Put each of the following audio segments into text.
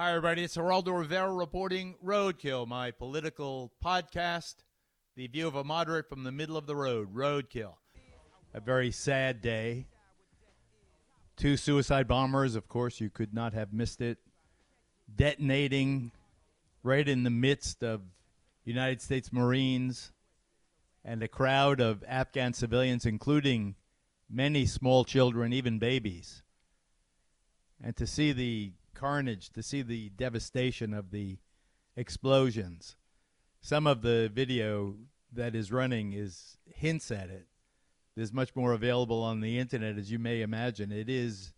Hi, everybody. It's Geraldo Rivera reporting Roadkill, my political podcast. The view of a moderate from the middle of the road, Roadkill. A very sad day. Two suicide bombers, of course, you could not have missed it, detonating right in the midst of United States Marines and a crowd of Afghan civilians, including many small children, even babies. And to see the carnage, to see the devastation of the explosions. Some of the video that is running is hints at it. There's much more available on the internet, as you may imagine. It is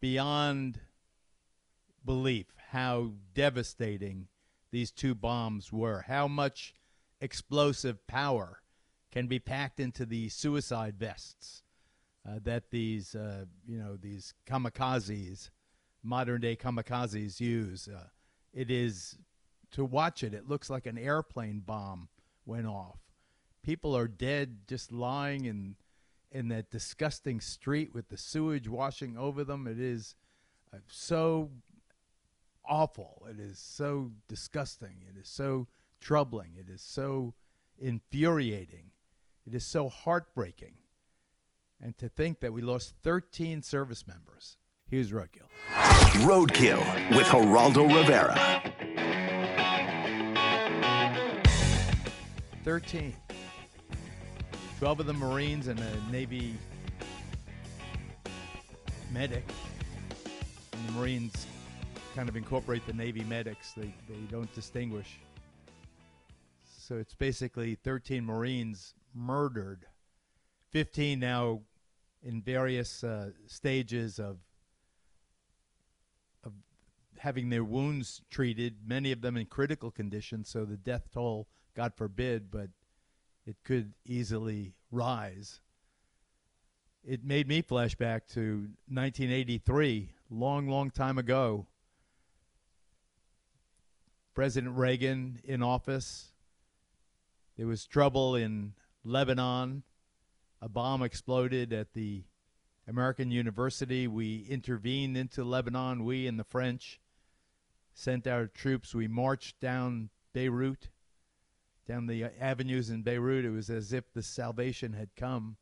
beyond belief how devastating these two bombs were, how much explosive power can be packed into the suicide vests uh, that these, uh, you know, these kamikazes, modern day kamikazes use. Uh, it is to watch it. It looks like an airplane bomb went off. People are dead, just lying in in that disgusting street with the sewage washing over them. It is uh, so awful. It is so disgusting. It is so troubling. It is so infuriating. It is so heartbreaking. And to think that we lost 13 service members. Here's Roadkill. Roadkill with Geraldo Rivera. 13. 12 of the Marines and a Navy medic. And the Marines kind of incorporate the Navy medics, they, they don't distinguish. So it's basically 13 Marines murdered, 15 now in various uh, stages of of having their wounds treated, many of them in critical condition. So the death toll, God forbid, but it could easily rise. It made me flashback to 1983, long, long time ago. President Reagan in office. There was trouble in Lebanon. A bomb exploded at the American University. We intervened into Lebanon, we and the French sent our troops. We marched down Beirut, down the avenues in Beirut. It was as if the salvation had come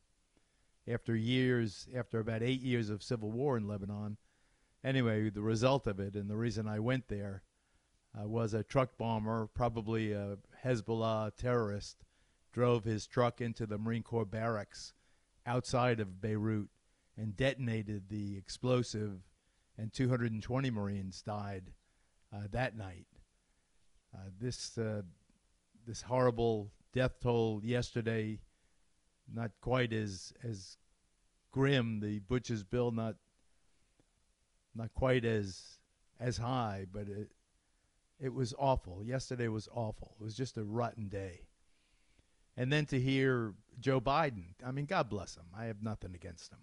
after years, after about eight years of civil war in Lebanon. Anyway, the result of it, and the reason I went there, uh, was a truck bomber, probably a Hezbollah terrorist, drove his truck into the Marine Corps barracks outside of Beirut and detonated the explosive, and 220 Marines died uh, that night. Uh, this uh, this horrible death toll yesterday, not quite as as grim. The butcher's bill not not quite as as high, but it it was awful. Yesterday was awful. It was just a rotten day. And then to hear Joe Biden, I mean, God bless him. I have nothing against him.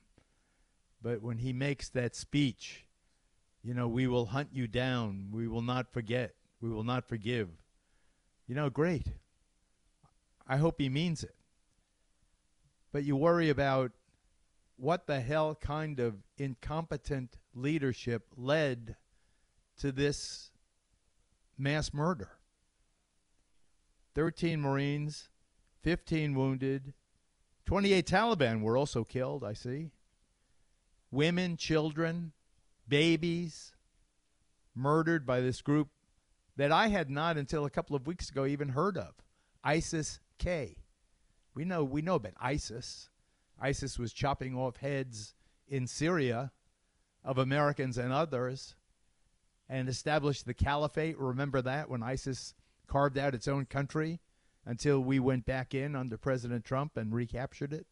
But when he makes that speech, you know, we will hunt you down. We will not forget. We will not forgive. You know, great. I hope he means it. But you worry about what the hell kind of incompetent leadership led to this mass murder. 13 Marines, 15 wounded, 28 Taliban were also killed, I see. Women, children, babies murdered by this group that I had not until a couple of weeks ago even heard of. ISIS K. We know we know about ISIS. ISIS was chopping off heads in Syria of Americans and others and established the caliphate. Remember that when ISIS carved out its own country until we went back in under President Trump and recaptured it?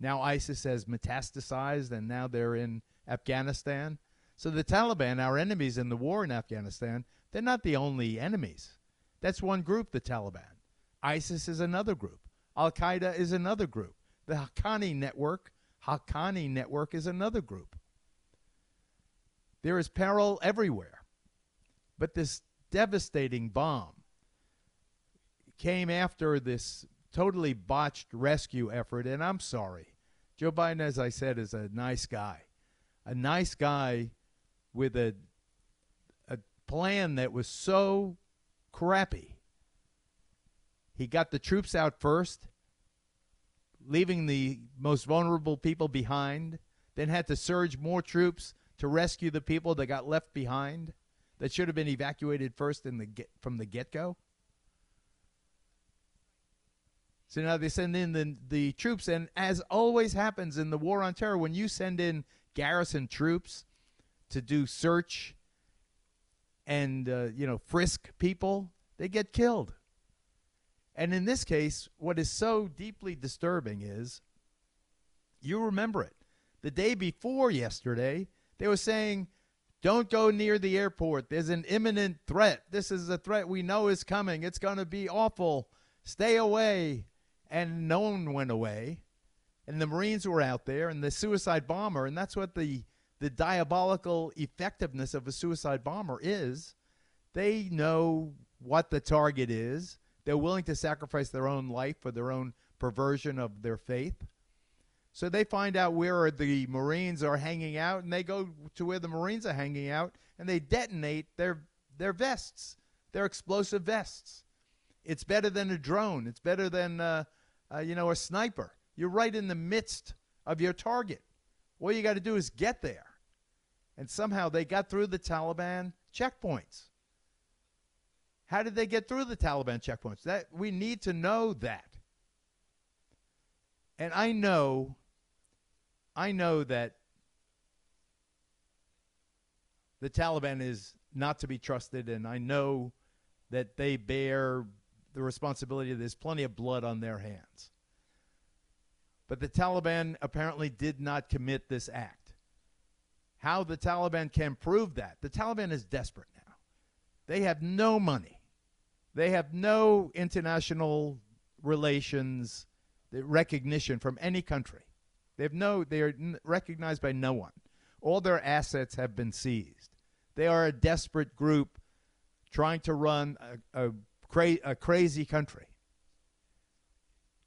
Now ISIS has metastasized and now they're in Afghanistan. So the Taliban, our enemies in the war in Afghanistan, they're not the only enemies. That's one group, the Taliban. ISIS is another group. Al Qaeda is another group. The Haqqani network, Haqqani network is another group. There is peril everywhere. But this devastating bomb came after this totally botched rescue effort, and I'm sorry. Joe Biden, as I said, is a nice guy. A nice guy with a, a plan that was so crappy. He got the troops out first, leaving the most vulnerable people behind, then had to surge more troops to rescue the people that got left behind that should have been evacuated first in the get, from the get-go. So now they send in the, the troops, and as always happens in the war on terror, when you send in garrison troops to do search and uh, you know frisk people, they get killed. And in this case, what is so deeply disturbing is you remember it. The day before yesterday, they were saying, don't go near the airport. There's an imminent threat. This is a threat we know is coming. It's going to be awful. Stay away. And no one went away. And the Marines were out there and the suicide bomber. And that's what the, the diabolical effectiveness of a suicide bomber is. They know what the target is they're willing to sacrifice their own life for their own perversion of their faith. So they find out where the Marines are hanging out, and they go to where the Marines are hanging out, and they detonate their their vests, their explosive vests. It's better than a drone. It's better than uh, uh, you know a sniper. You're right in the midst of your target. All you got to do is get there, and somehow they got through the Taliban checkpoints. How did they get through the Taliban checkpoints? That we need to know that. And I know I know that the Taliban is not to be trusted and I know that they bear the responsibility there's plenty of blood on their hands. But the Taliban apparently did not commit this act. How the Taliban can prove that? The Taliban is desperate now. They have no money. They have no international relations recognition from any country. They have no. They are recognized by no one. All their assets have been seized. They are a desperate group trying to run a, a, cra- a crazy country,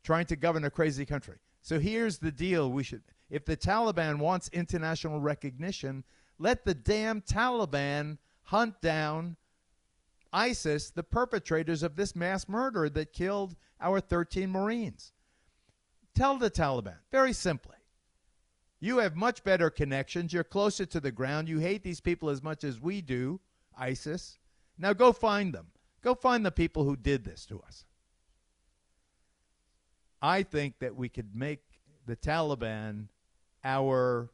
trying to govern a crazy country. So here's the deal: we should, if the Taliban wants international recognition, let the damn Taliban hunt down ISIS, the perpetrators of this mass murder that killed our 13 Marines. Tell the Taliban, very simply, you have much better connections. You're closer to the ground. You hate these people as much as we do, ISIS. Now go find them. Go find the people who did this to us. I think that we could make the Taliban our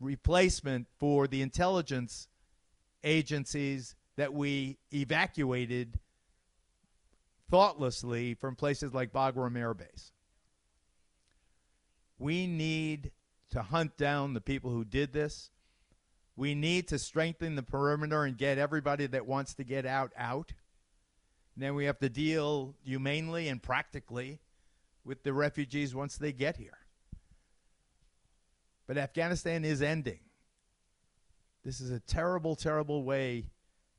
replacement for the intelligence agencies that we evacuated thoughtlessly from places like Bagram Air Base. We need to hunt down the people who did this. We need to strengthen the perimeter and get everybody that wants to get out out. And then we have to deal humanely and practically with the refugees once they get here. But Afghanistan is ending. This is a terrible, terrible way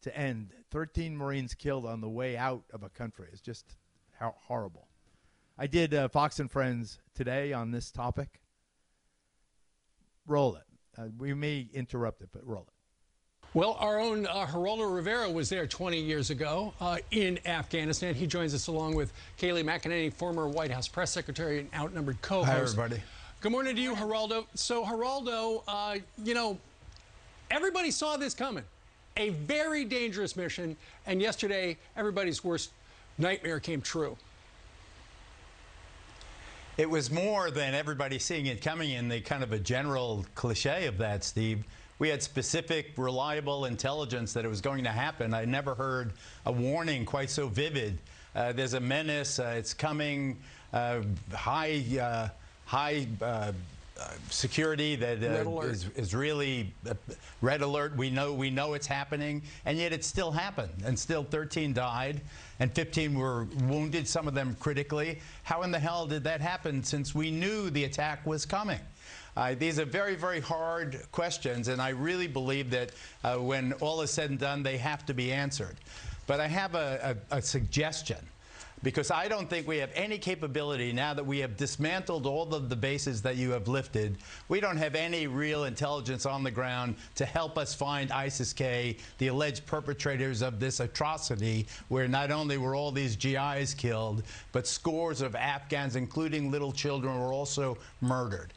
to end. 13 Marines killed on the way out of a country is just horrible. I did uh, Fox and Friends today on this topic. Roll it. Uh, we may interrupt it, but roll it. Well, our own uh, Geraldo Rivera was there 20 years ago uh, in Afghanistan. He joins us along with Kayleigh McEnany, former White House press secretary and outnumbered co-host. Hi, everybody. Good morning to you, Geraldo. So, Geraldo, uh, you know, everybody saw this coming a very dangerous mission, and yesterday, everybody's worst nightmare came true. It was more than everybody seeing it coming in the kind of a general cliche of that, Steve. We had specific, reliable intelligence that it was going to happen. I never heard a warning quite so vivid. Uh, there's a menace. Uh, it's coming. Uh, high, uh, high uh, uh, security that uh, is, is really uh, red alert. We know we know it's happening, and yet it still happened, and still 13 died, and 15 were wounded. Some of them critically. How in the hell did that happen? Since we knew the attack was coming. Uh, these are very, very hard questions, and I really believe that uh, when all is said and done, they have to be answered. But I have a, a, a suggestion. because I don't think we have any capability now that we have dismantled all of the bases that you have lifted. We don't have any real intelligence on the ground to help us find ISIS K, the alleged perpetrators of this atrocity, where not only were all these GIs killed, but scores of Afghans, including little children, were also murdered.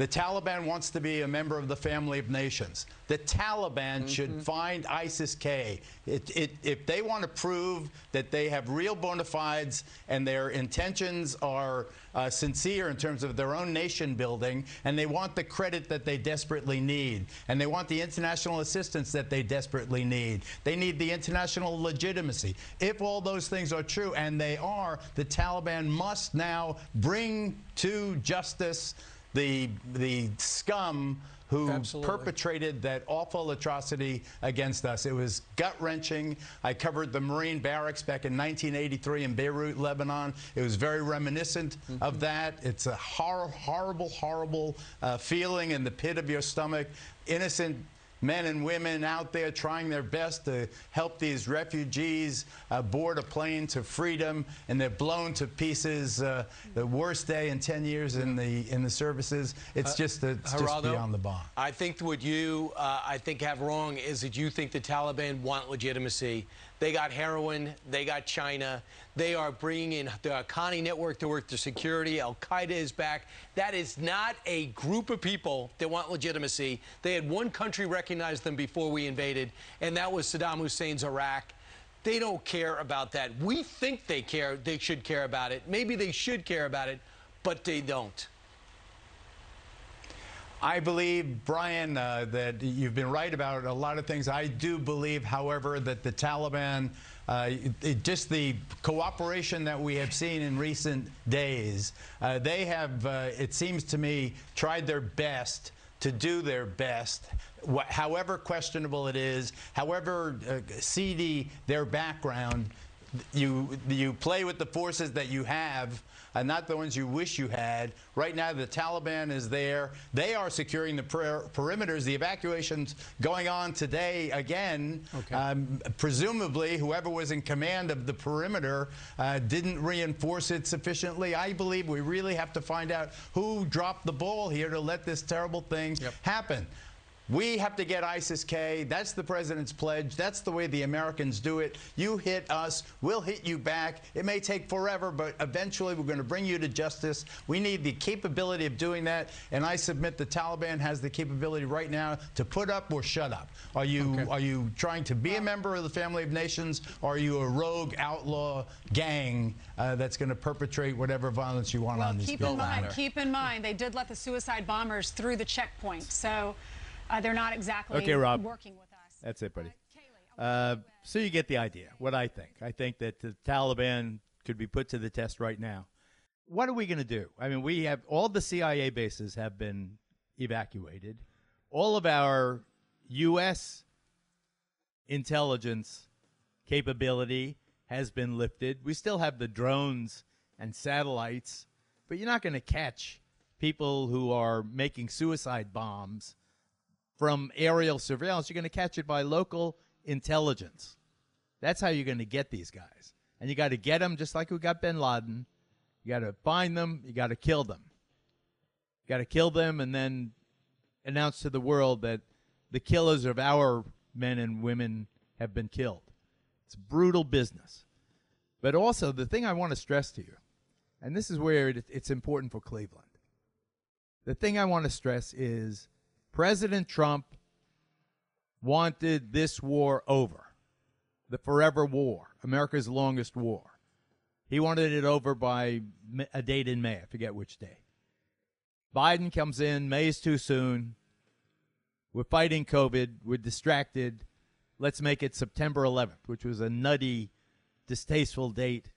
The Taliban wants to be a member of the family of nations. The Taliban should find ISIS K. It, it, if they want to prove that they have real bona fides and their intentions are uh, sincere in terms of their own nation building, and they want the credit that they desperately need, and they want the international assistance that they desperately need, they need the international legitimacy. If all those things are true, and they are, the Taliban must now bring to justice the the scum who Absolutely. perpetrated that awful atrocity against us. It was gut wrenching. I covered the Marine barracks back in 1983 in Beirut, Lebanon. It was very reminiscent Mm-hmm. of that. It's a hor- horrible, horrible uh, feeling in the pit of your stomach. Innocent men and women out there trying their best to help these refugees uh, board a plane to freedom, and they're blown to pieces. Uh, the worst day in 10 years in the in the services. It's just it's just beyond the bomb. I think what you, uh, I think, have wrong is that you think the Taliban want legitimacy. They got heroin. They got China. They are bringing in the Haqqani network to work their security. Al Qaeda is back. That is not a group of people that want legitimacy. They had one country recognize them before we invaded, and that was Saddam Hussein's Iraq. They don't care about that. We think they care. They should care about it. Maybe they should care about it, but they don't. I believe, Brian, uh, that you've been right about a lot of things. I do believe, however, that the Taliban, uh, it- just the cooperation that we have seen in recent days, uh, they have, uh, it seems to me, tried their best to do their best, wh- however questionable it is, however uh, seedy their background. You you play with the forces that you have and not the ones you wish you had. Right now, the Taliban is there. They are securing the per- perimeters. The evacuation's going on today again. Okay. Um, presumably, whoever was in command of the perimeter uh, didn't reinforce it sufficiently. I believe we really have to find out who dropped the ball here to let this terrible thing Yep. happen. We have to get ISIS K. That's the president's pledge. That's the way the Americans do it. You hit us, we'll hit you back. It may take forever, but eventually we're going to bring you to justice. We need the capability of doing that, and I submit the Taliban has the capability right now to put up or shut up. Are you Okay. are you trying to be a member of the family of nations, or are you a rogue outlaw gang uh, that's going to perpetrate whatever violence you want Well, on these keep people? in mind, keep in mind, they did let the suicide bombers through the checkpoint, so uh, they're not exactly Okay, Rob. working with us. That's it, buddy. Uh, Uh, so you get the idea. What I think. I think that the Taliban could be put to the test right now. What are we going to do? I mean, we have all the CIA bases have been evacuated. All of our U.S. intelligence capability has been lifted. We still have the drones and satellites, but you're not going to catch people who are making suicide bombs from aerial surveillance. You're going to catch it by local intelligence. That's how you're going to get these guys. And you got to get them just like we got bin Laden. You got to find them. You got to kill them. You got to kill them and then announce to the world that the killers of our men and women have been killed. It's brutal business. But also, the thing I want to stress to you, and this is where it, it's important for Cleveland. The thing I want to stress is President Trump wanted this war over, the forever war, America's longest war. He wanted it over by a date in May. I forget which day. Biden comes in, May's too soon. We're fighting COVID. We're distracted. Let's make it September 11th, which was a nutty, distasteful date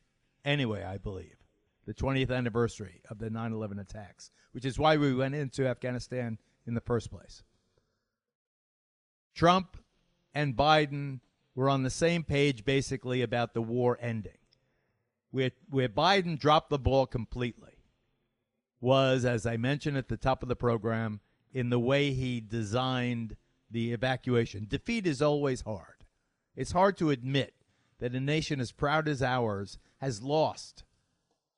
anyway, I believe. The 20th anniversary of the 9 11 attacks, which is why we went into Afghanistan in the first place. Trump and Biden were on the same page basically about the war ending. Where, where Biden dropped the ball completely was, as I mentioned at the top of the program, in the way he designed the evacuation. Defeat is always hard. It's hard to admit that a nation as proud as ours has lost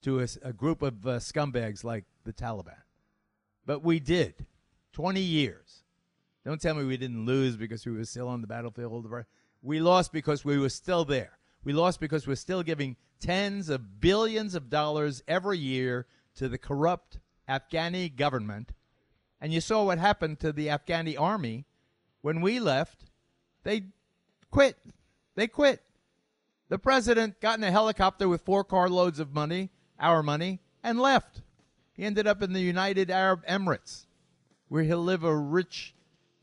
to a, a group of uh, scumbags like the Taliban. But we did. 20 years. Don't tell me we didn't lose because we were still on the battlefield. We lost because we were still there. We lost because we're still giving tens of billions of dollars every year to the corrupt Afghani government. And you saw what happened to the Afghani army when we left. They quit. They quit. The president got in a helicopter with four carloads of money, our money, and left. He ended up in the United Arab Emirates, where he'll live a rich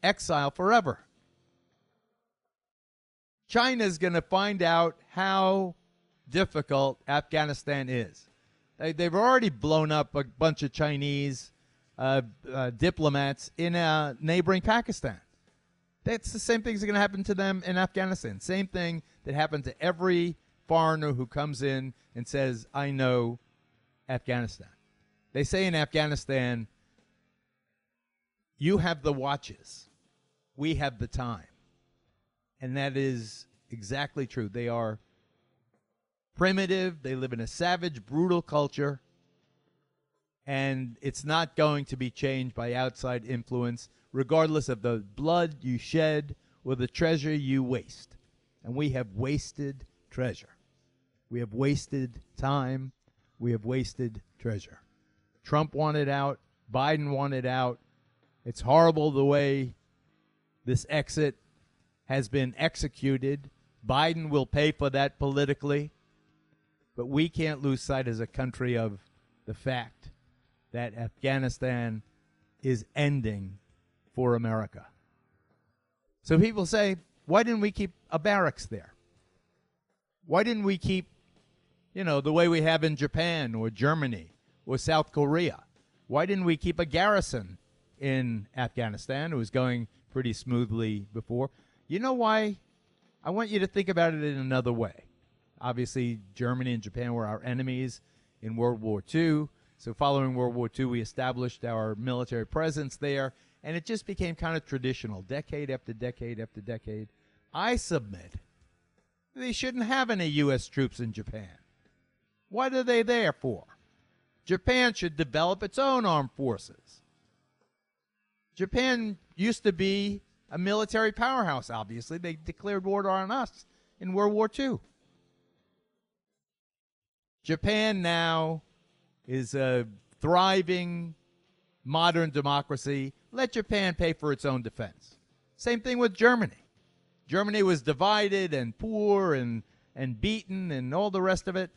exile forever. China's going to find out how difficult Afghanistan is. They, have already blown up a bunch of Chinese uh, uh, diplomats in uh, neighboring Pakistan. That's the same thing that's going to happen to them in Afghanistan. Same thing that happened to every foreigner who comes in and says, I know Afghanistan. They say in Afghanistan, you have the watches, we have the time. And that is exactly true. They are primitive, they live in a savage, brutal culture, and it's not going to be changed by outside influence, regardless of the blood you shed or the treasure you waste. And we have wasted treasure. We have wasted time. We have wasted treasure. Trump wanted out. Biden wanted out. It's horrible the way this exit has been executed. Biden will pay for that politically. But we can't lose sight as a country of the fact that Afghanistan is ending for America. So people say, why didn't we keep a barracks there? Why didn't we keep, you know, the way we have in Japan or Germany or South Korea? Why didn't we keep a garrison in Afghanistan? It was going pretty smoothly before. You know why? I want you to think about it in another way. Obviously, Germany and Japan were our enemies in World War II. So, following World War II, we established our military presence there, and it just became kind of traditional, decade after decade after decade. I submit they shouldn't have any U.S. troops in Japan. What are they there for? Japan should develop its own armed forces. Japan used to be a military powerhouse, obviously. They declared war on us in World War II. Japan now is a thriving modern democracy. Let Japan pay for its own defense. Same thing with Germany. Germany was divided and poor and, and beaten and all the rest of it.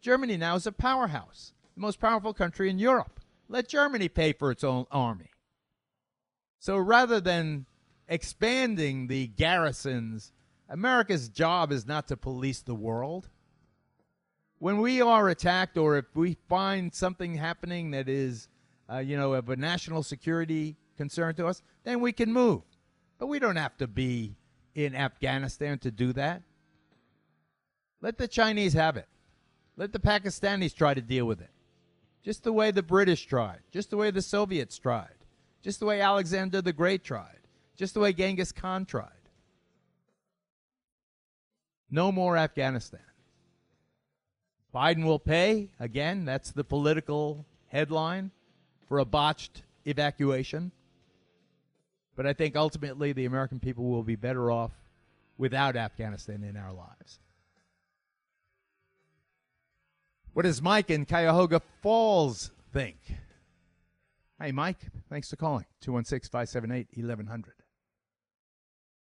Germany now is a powerhouse, the most powerful country in Europe. Let Germany pay for its own army. So rather than expanding the garrisons, America's job is not to police the world. When we are attacked or if we find something happening that is, uh, you know, of a national security concern to us, then we can move. But we don't have to be in Afghanistan to do that. Let the Chinese have it. Let the Pakistanis try to deal with it. Just the way the British tried, just the way the Soviets tried, just the way Alexander the Great tried, just the way Genghis Khan tried. No more Afghanistan. Biden will pay. Again, that's the political headline for a botched evacuation. But I think ultimately the American people will be better off without Afghanistan in our lives. What does Mike in Cuyahoga Falls think? Hey, Mike, thanks for calling. 216 578 1100.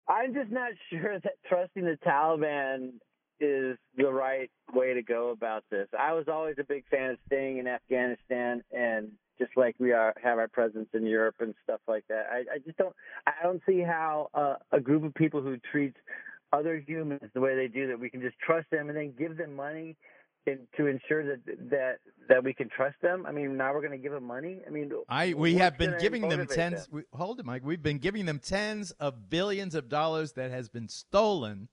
I'm just not sure that trusting the Taliban is the right way to go about this. I was always a big fan of staying in Afghanistan and just like we are have our presence in Europe and stuff like that. I, I just don't I don't see how uh, a group of people who treats other humans the way they do that we can just trust them and then give them money to ensure that that that we can trust them. I mean, now we're going to give them money. I mean, I we have been giving them tens. Them? We, hold it, Mike. We've been giving them tens of billions of dollars that has been stolen,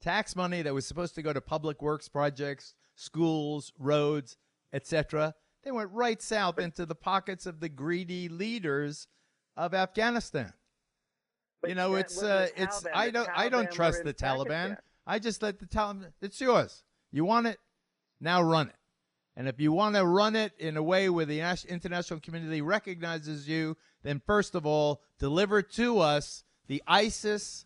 tax money that was supposed to go to public works projects, schools, roads, etc they went right south into the pockets of the greedy leaders of Afghanistan. You know, it's uh, it's I don't I don't trust the Taliban. I just let the Taliban. It's yours. You want it? Now run it. And if you want to run it in a way where the international community recognizes you, then first of all, deliver to us the ISIS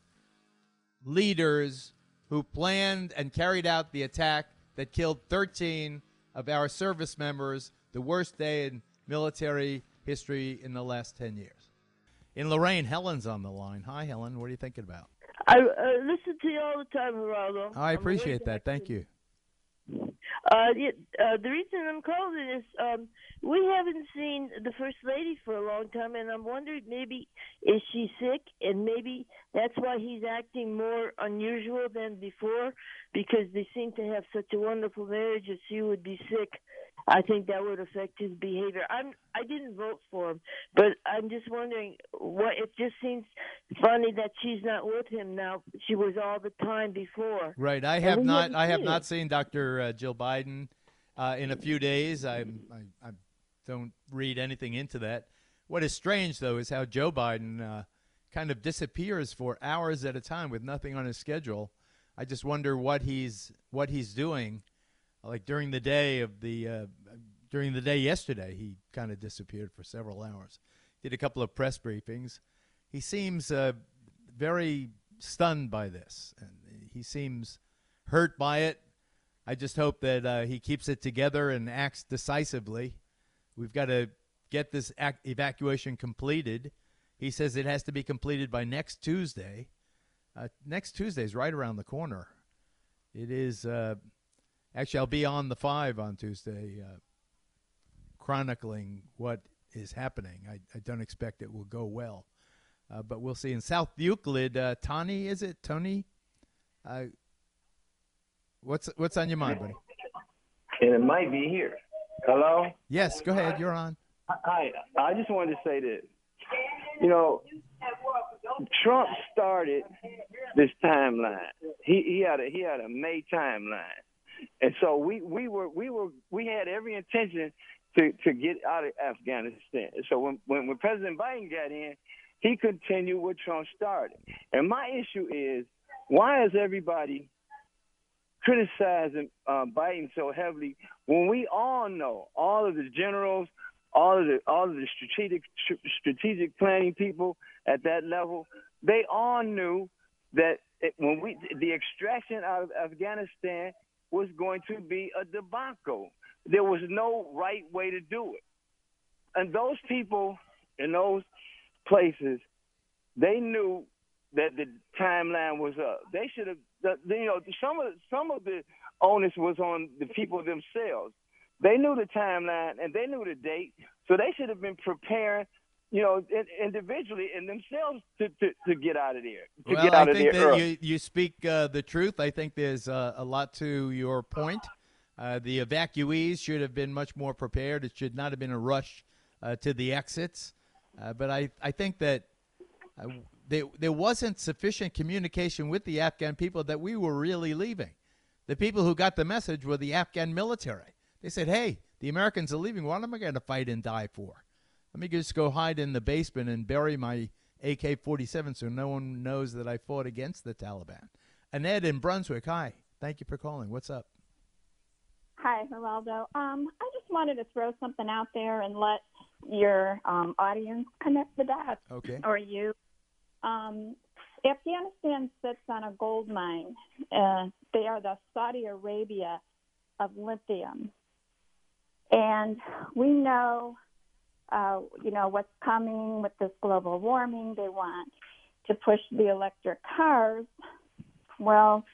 leaders who planned and carried out the attack that killed 13 of our service members, the worst day in military history in the last 10 years. In Lorain, Helen's on the line. Hi, Helen. What are you thinking about? I uh, listen to you all the time, Geraldo. I appreciate that. Thank you. Uh, uh, the reason I'm calling is um, we haven't seen the first lady for a long time, and I'm wondering maybe is she sick, and maybe that's why he's acting more unusual than before because they seem to have such a wonderful marriage. If she would be sick, I think that would affect his behavior. I'm I didn't vote for him, but I'm just wondering what it just seems funny that she's not with him now. She was all the time before. Right. I have not I have not seen Dr. Uh, Jill Biden uh, in a few days. I, I I don't read anything into that. What is strange though is how Joe Biden uh, kind of disappears for hours at a time with nothing on his schedule. I just wonder what he's what he's doing like during the day of the uh, during the day yesterday, he kind of disappeared for several hours. Did a couple of press briefings. He seems uh, very stunned by this, and he seems hurt by it. I just hope that uh, he keeps it together and acts decisively. We've got to get this ac- evacuation completed. He says it has to be completed by next Tuesday. Uh, next Tuesday is right around the corner. It is uh, Actually, I'll be on the five on Tuesday, uh, chronicling what is happening. I, I, don't expect it will go well, uh, but we'll see. In South Euclid, uh, Tony, is it Tony? Uh, what's what's on your mind, buddy? And it might be here. Hello. Yes, go ahead. You're on. Hi. I just wanted to say that, you know, Trump started this timeline. He he had a he had a May timeline and so we we were we were we had every intention to to get out of Afghanistan. So when when, when President Biden got in, he continued what Trump started. And my issue is why is everybody criticizing uh, Biden so heavily when we all know all of the generals, all of the all of the strategic strategic planning people at that level, they all knew that it, when we the extraction out of Afghanistan was going to be a debacle. There was no right way to do it. And those people in those places, they knew that the timeline was up. They should have, you know, some of some of the onus was on the people themselves. They knew the timeline and they knew the date, so they should have been preparing you know, individually and themselves to, to, to get out of there. To well, get out I of there that you, you speak uh, the truth. I think there's uh, a lot to your point. Uh, the evacuees should have been much more prepared. It should not have been a rush uh, to the exits. Uh, but I, I think that uh, there, there wasn't sufficient communication with the Afghan people that we were really leaving. The people who got the message were the Afghan military. They said, hey, the Americans are leaving. What am I going to fight and die for? Let me just go hide in the basement and bury my AK 47 so no one knows that I fought against the Taliban. Annette in Brunswick, hi. Thank you for calling. What's up? Hi, Geraldo. Um, I just wanted to throw something out there and let your um, audience connect the dots. Okay. Or you. Um, Afghanistan sits on a gold mine. Uh, they are the Saudi Arabia of lithium. And we know uh, you know, what's coming with this global warming. They want to push the electric cars. Well,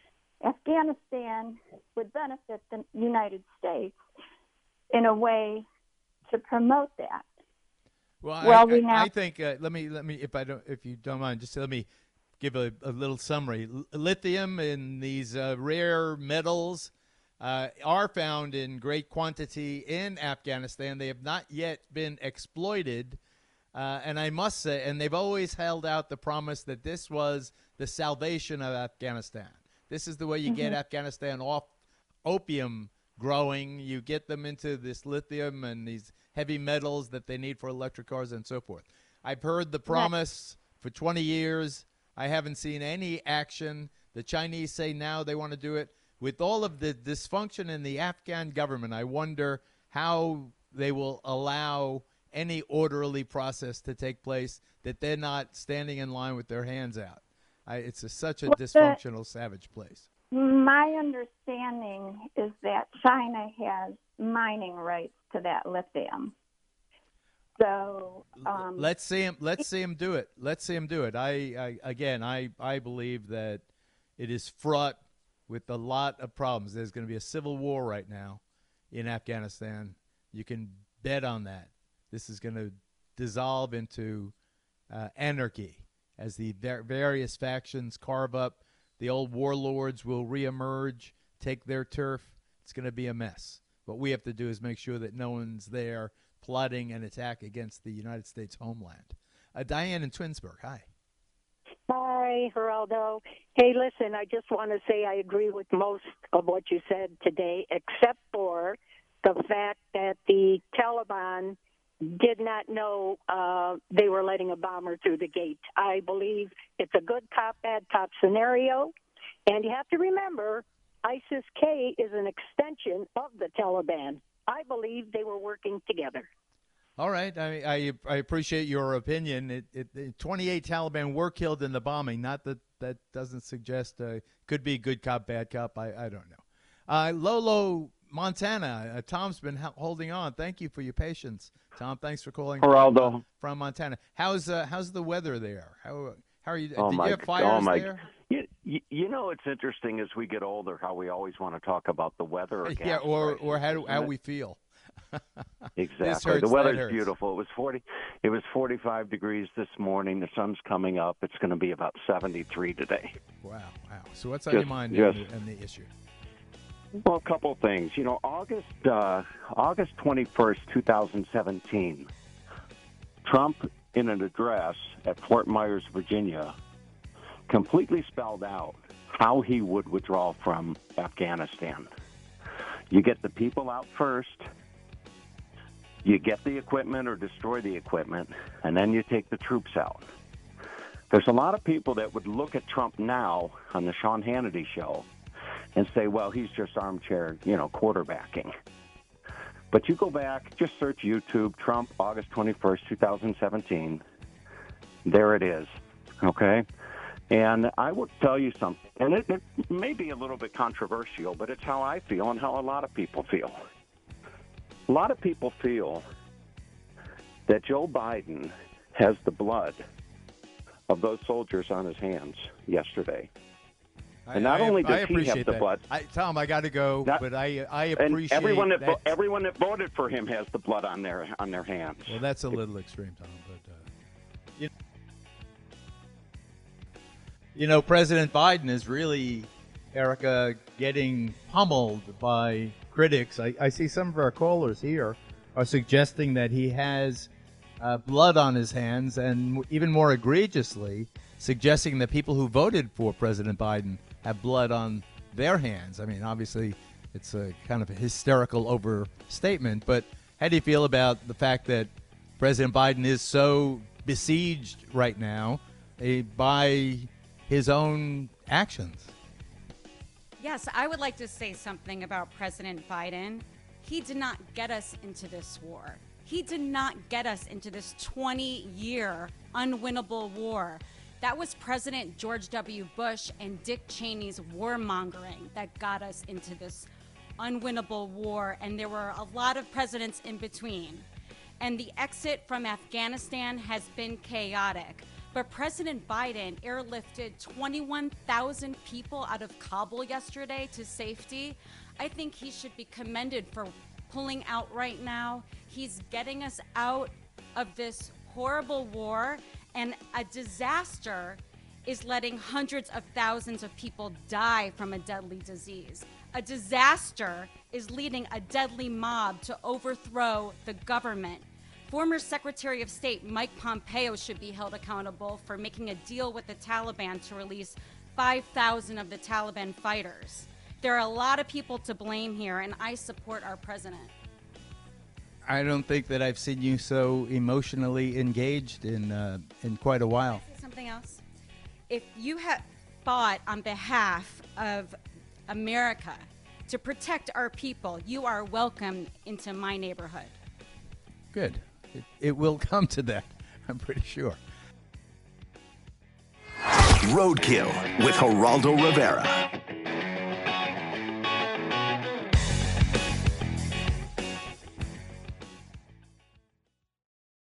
Afghanistan would benefit the United States in a way to promote that. Well, well I, we now I think uh, let me let me if I don't if you don't mind just let me give a, a little summary. Lithium and these uh, rare metals uh, are found in great quantity in Afghanistan. They have not yet been exploited. Uh, and I must say, and they've always held out the promise that this was the salvation of Afghanistan. This is the way you mm-hmm. get Afghanistan off opium growing. You get them into this lithium and these heavy metals that they need for electric cars and so forth. I've heard the promise for 20 years. I haven't seen any action. The Chinese say now they want to do it. With all of the dysfunction in the Afghan government, I wonder how they will allow any orderly process to take place that they're not standing in line with their hands out. I, it's a, such a Well, the- dysfunctional, savage place. My understanding is that China has mining rights to that lithium. So um, let's see him. Let's see him do it. Let's see him do it. I, I again, I, I believe that it is fraught with a lot of problems. There's going to be a civil war right now in Afghanistan. You can bet on that. This is going to dissolve into uh, anarchy as the var- various factions carve up. The old warlords will reemerge, take their turf. It's going to be a mess. What we have to do is make sure that no one's there plotting an attack against the United States homeland. Uh, Diane in Twinsburg, hi. Hi, Geraldo. Hey, listen, I just want to say I agree with most of what you said today, except for the fact that the Taliban did not know uh, they were letting a bomber through the gate. I believe it's a good cop, bad cop scenario. And you have to remember, ISIS K is an extension of the Taliban. I believe they were working together. All right, I, I, I appreciate your opinion. It, it, it, 28 Taliban were killed in the bombing. Not that that doesn't suggest uh, could be good cop, bad cop. I, I don't know. Uh, Lolo, Montana. Uh, Tom's been ho- holding on. Thank you for your patience, Tom. Thanks for calling. Geraldo. from, from Montana. How's uh, how's the weather there? How how are you? Oh did my, you have fires oh my. there? You, you, know, it's interesting as we get older how we always want to talk about the weather. Or yeah, or or how do, how we feel. Exactly. Hurts, the weather's beautiful. It was forty. It was forty-five degrees this morning. The sun's coming up. It's going to be about seventy-three today. Wow, wow. So what's on your mind just- in the issue? Well, a couple things. You know, August uh, August twenty-first, two thousand seventeen. Trump, in an address at Fort Myers, Virginia, completely spelled out how he would withdraw from Afghanistan. You get the people out first. You get the equipment or destroy the equipment, and then you take the troops out. There's a lot of people that would look at Trump now on the Sean Hannity show and say, well, he's just armchair, you know, quarterbacking. But you go back, just search YouTube, Trump, August 21st, 2017. There it is. Okay? And I will tell you something, and it, it may be a little bit controversial, but it's how I feel and how a lot of people feel. A lot of people feel that Joe Biden has the blood of those soldiers on his hands yesterday. And not I, only I does he appreciate have the that. blood, I, Tom, I got to go, Not- but I I appreciate and everyone that, that. everyone that voted for him has the blood on their on their hands. well, that's a little extreme, Tom. But uh, you, you know, President Biden is really, Erica, getting pummeled by critics. I, I see some of our callers here are suggesting that he has uh, blood on his hands, and even more egregiously, suggesting that people who voted for President Biden have blood on their hands. I mean, obviously, it's a kind of a hysterical overstatement, but how do you feel about the fact that President Biden is so besieged right now eh, by his own actions? Yes, I would like to say something about President Biden. He did not get us into this war. He did not get us into this 20 year unwinnable war. That was President George W. Bush and Dick Cheney's warmongering that got us into this unwinnable war, and there were a lot of presidents in between. And the exit from Afghanistan has been chaotic. But President Biden airlifted 21,000 people out of Kabul yesterday to safety. I think he should be commended for pulling out right now. He's getting us out of this horrible war, and a disaster is letting hundreds of thousands of people die from a deadly disease. A disaster is leading a deadly mob to overthrow the government. Former Secretary of State Mike Pompeo should be held accountable for making a deal with the Taliban to release 5,000 of the Taliban fighters. There are a lot of people to blame here, and I support our president. I don't think that I've seen you so emotionally engaged in uh, in quite a while. Say something else. If you have, fought on behalf of America to protect our people, you are welcome into my neighborhood. Good. It, it will come to that, I'm pretty sure. Roadkill with Geraldo Rivera.